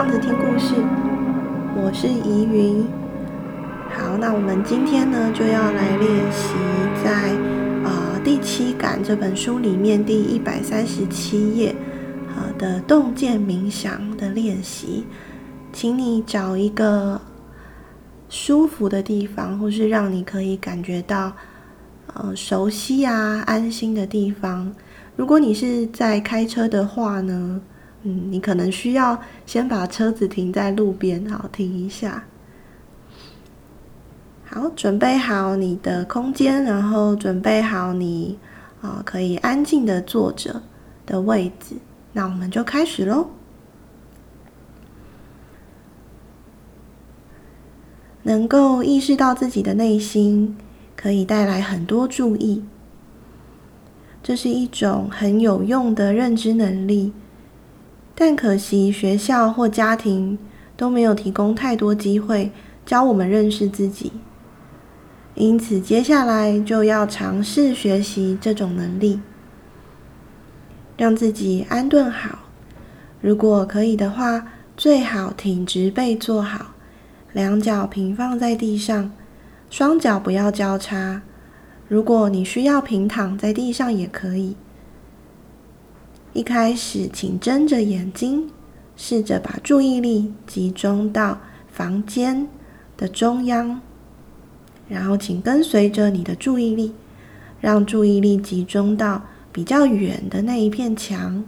小胖子听故事，我是怡云。好，那我们今天呢就要来练习在呃第七感这本书里面第一百三十七页啊的洞见冥想的练习，请你找一个舒服的地方，或是让你可以感觉到呃熟悉啊安心的地方。如果你是在开车的话呢，嗯，你可能需要先把车子停在路边，好，停一下。好，准备好你的空间，然后准备好你啊、可以安静的坐着的位置。那我们就开始喽。能够意识到自己的内心，可以带来很多注意。这是一种很有用的认知能力，但可惜学校或家庭都没有提供太多机会教我们认识自己。因此，接下来就要尝试学习这种能力，让自己安顿好。如果可以的话，最好挺直背坐好，两脚平放在地上，双脚不要交叉。如果你需要平躺在地上也可以。一开始，请睁着眼睛，试着把注意力集中到房间的中央，然后请跟随着你的注意力，让注意力集中到比较远的那一片墙。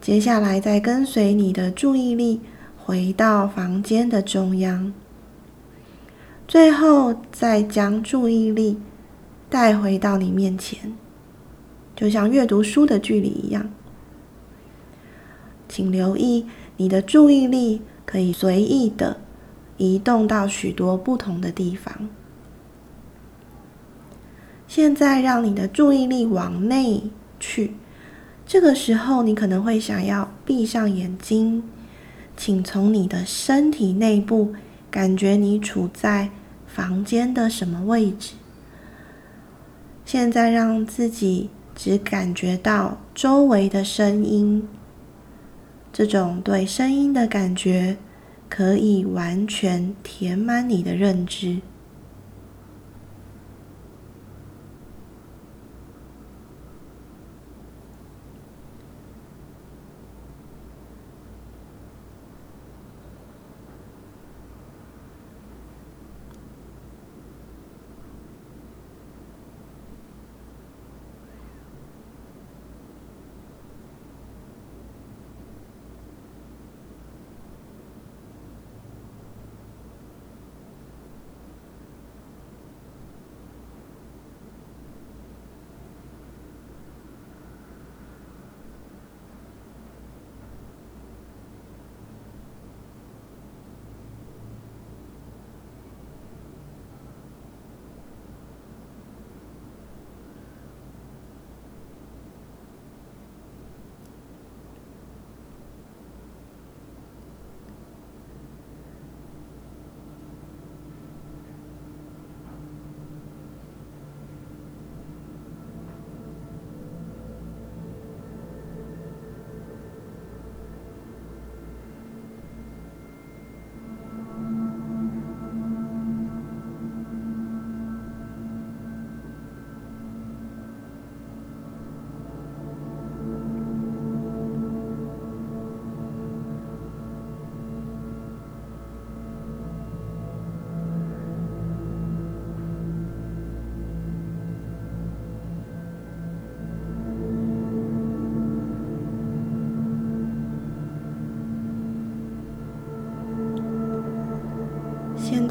接下来，再跟随你的注意力回到房间的中央，最后再将注意力。带回到你面前，就像阅读书的距离一样。请留意，你的注意力可以随意的移动到许多不同的地方。现在，让你的注意力往内去。这个时候，你可能会想要闭上眼睛，请从你的身体内部感觉你处在房间的什么位置。现在让自己只感觉到周围的声音，这种对声音的感觉可以完全填满你的认知。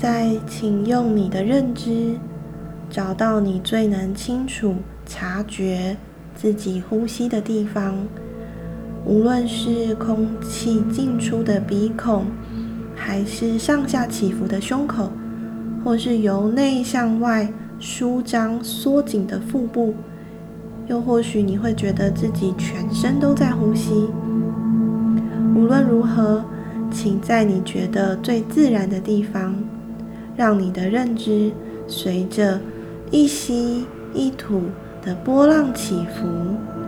在，请用你的认知，找到你最能清楚察觉自己呼吸的地方，无论是空气进出的鼻孔，还是上下起伏的胸口，或是由内向外舒张缩紧的腹部，又或许你会觉得自己全身都在呼吸。无论如何，请在你觉得最自然的地方，让你的认知随着一吸一吐的波浪起伏。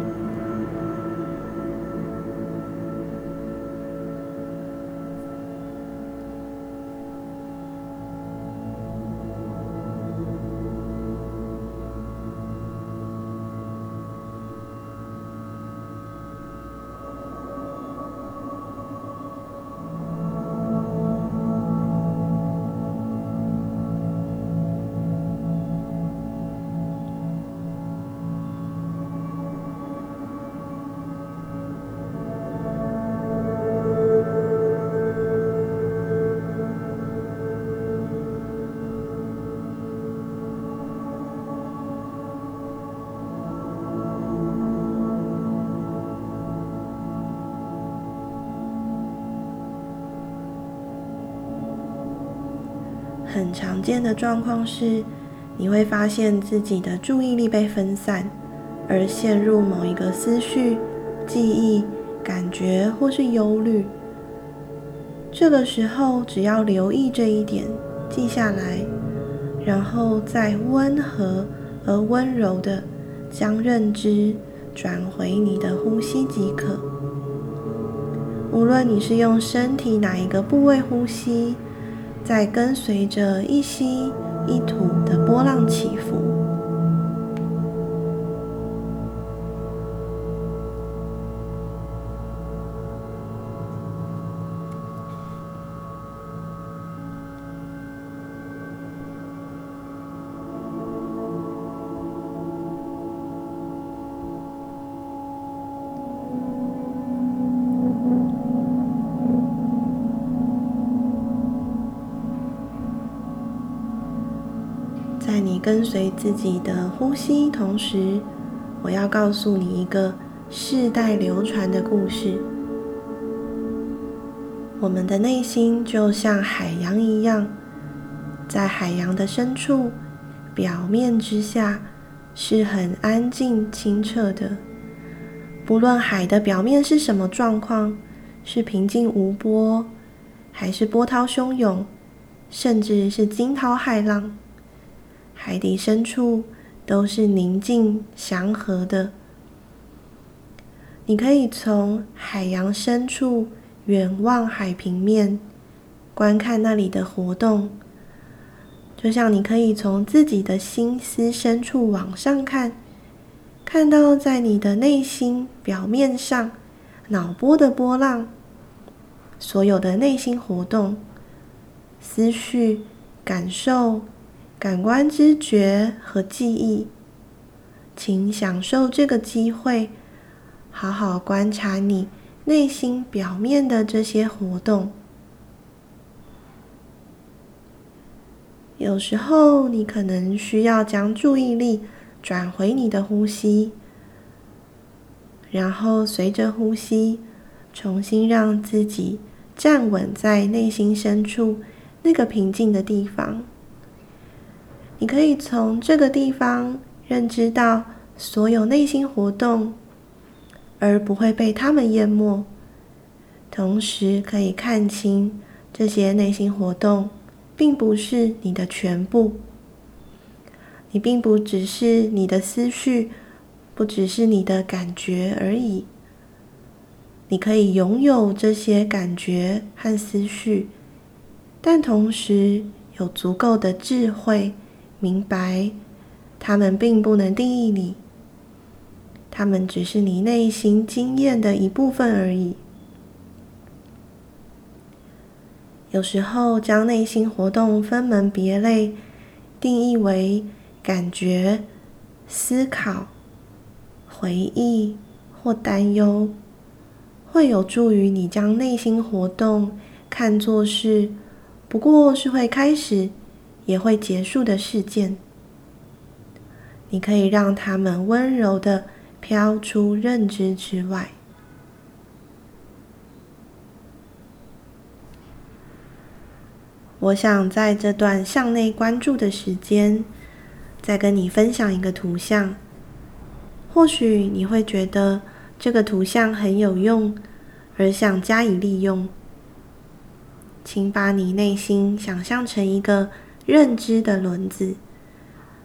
很常见的状况是，你会发现自己的注意力被分散，而陷入某一个思绪、记忆、感觉或是忧虑。这个时候，只要留意这一点，记下来，然后再温和而温柔地将认知转回你的呼吸即可。无论你是用身体哪一个部位呼吸，在跟随着一吸一吐的波浪起伏。跟随自己的呼吸同时，我要告诉你一个世代流传的故事。我们的内心就像海洋一样，在海洋的深处，表面之下是很安静清澈的。不论海的表面是什么状况，是平静无波，还是波涛汹涌，甚至是惊涛骇浪。海底深处都是宁静祥和的。你可以从海洋深处远望海平面，观看那里的活动，就像你可以从自己的心思深处往上看，看到在你的内心表面上脑波的波浪，所有的内心活动、思绪、感受。感官知觉和记忆，请享受这个机会，好好观察你内心表面的这些活动。有时候，你可能需要将注意力转回你的呼吸，然后随着呼吸，重新让自己站稳在内心深处那个平静的地方。你可以从这个地方认知到所有内心活动，而不会被他们淹没。同时，可以看清这些内心活动并不是你的全部。你并不只是你的思绪，不只是你的感觉而已。你可以拥有这些感觉和思绪，但同时有足够的智慧。明白，他们并不能定义你，他们只是你内心经验的一部分而已。有时候，将内心活动分门别类，定义为感觉、思考、回忆或担忧，会有助于你将内心活动看作是，不过是会开始。也会结束的事件，你可以让他们温柔地飘出认知之外。我想在这段向内关注的时间，再跟你分享一个图像，或许你会觉得这个图像很有用，而想加以利用。请把你内心想象成一个。认知的轮子，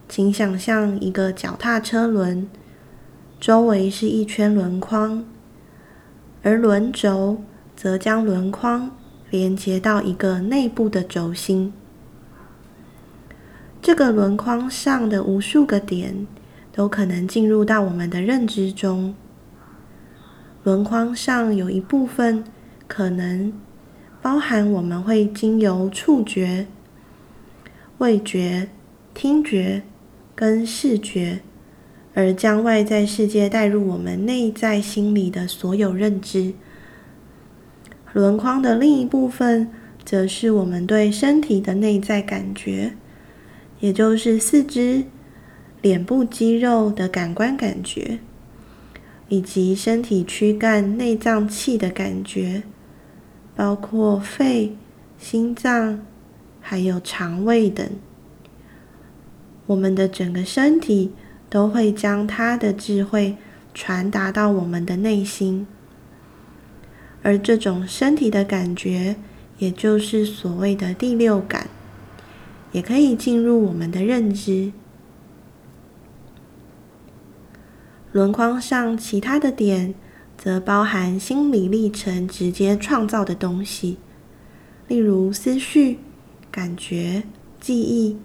请想象一个脚踏车轮，周围是一圈轮框，而轮轴则将轮框连接到一个内部的轴心。这个轮框上的无数个点，都可能进入到我们的认知中。轮框上有一部分可能包含我们会经由触觉。味觉、听觉跟视觉，而将外在世界带入我们内在心里的所有认知。轮框的另一部分，则是我们对身体的内在感觉，也就是四肢、脸部肌肉的感官感觉，以及身体躯干内脏器的感觉，包括肺、心脏。还有肠胃等，我们的整个身体都会将它的智慧传达到我们的内心，而这种身体的感觉，也就是所谓的第六感，也可以进入我们的认知。轮框上其他的点，则包含心理历程直接创造的东西，例如思绪、感觉、记忆、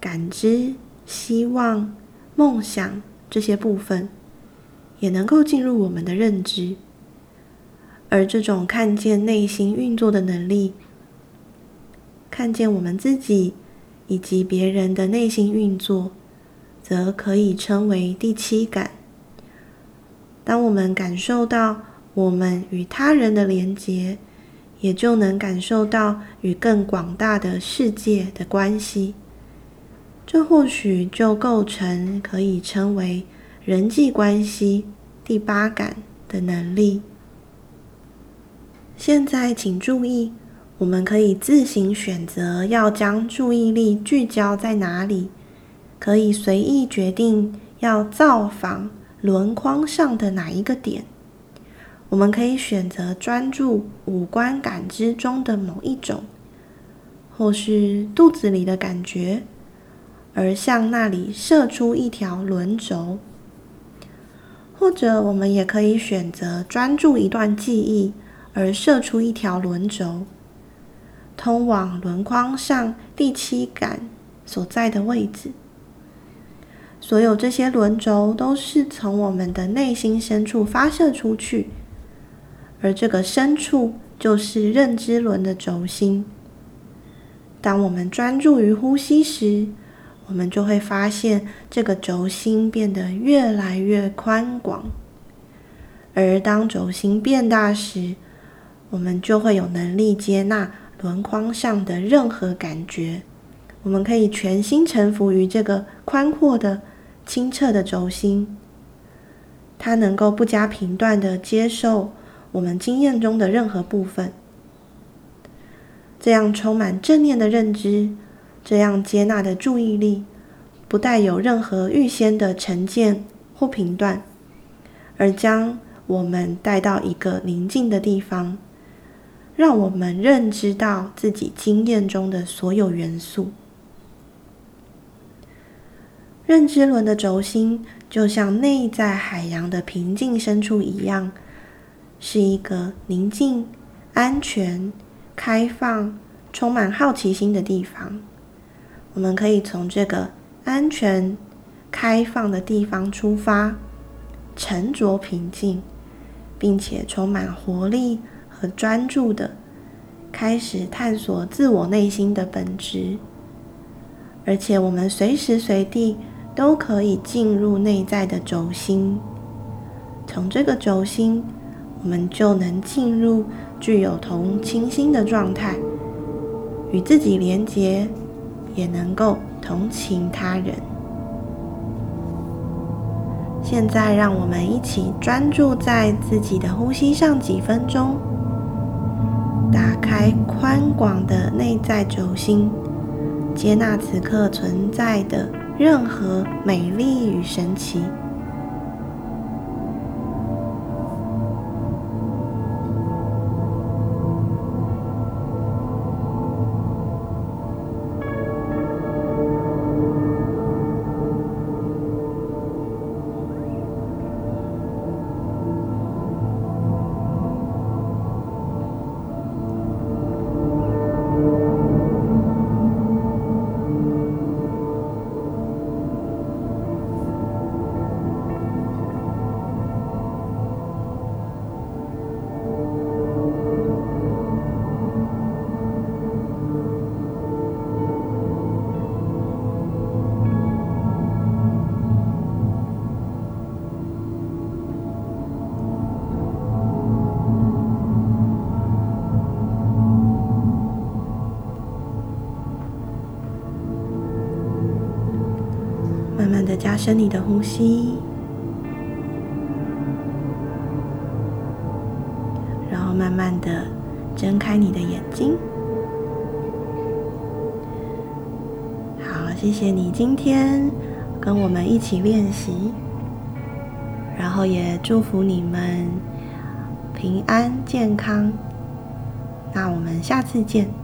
感知、希望、梦想这些部分，也能够进入我们的认知。而这种看见内心运作的能力，看见我们自己以及别人的内心运作，则可以称为第七感。当我们感受到我们与他人的连结，也就能感受到与更广大的世界的关系。这或许就构成可以称为人际关系第八感的能力。现在，请注意，我们可以自行选择要将注意力聚焦在哪里，可以随意决定要造访。轮框上的哪一个点？我们可以选择专注五官感知中的某一种，或是肚子里的感觉，而向那里射出一条轮轴；或者我们也可以选择专注一段记忆，而射出一条轮轴，通往轮框上第七感所在的位置。所有这些轮轴都是从我们的内心深处发射出去，而这个深处就是认知轮的轴心。当我们专注于呼吸时，我们就会发现这个轴心变得越来越宽广。而当轴心变大时，我们就会有能力接纳轮框上的任何感觉。我们可以全心臣服于这个宽阔的。清澈的轴心，它能够不加评断地接受我们经验中的任何部分。这样充满正念的认知，这样接纳的注意力，不带有任何预先的成见或评断，而将我们带到一个宁静的地方，让我们认知到自己经验中的所有元素。认知轮的轴心就像内在海洋的平静深处一样，是一个宁静、安全、开放、充满好奇心的地方。我们可以从这个安全、开放的地方出发，沉着平静，并且充满活力和专注的开始探索自我内心的本质。而且，我们随时随地。都可以进入内在的轴心，从这个轴心，我们就能进入具有同情心的状态，与自己连结，也能够同情他人。现在，让我们一起专注在自己的呼吸上几分钟，打开宽广的内在轴心，接纳此刻存在的。任何美丽与神奇。加深你的呼吸，然后慢慢的睁开你的眼睛。好谢谢你今天跟我们一起练习，然后也祝福你们平安健康。那我们下次见。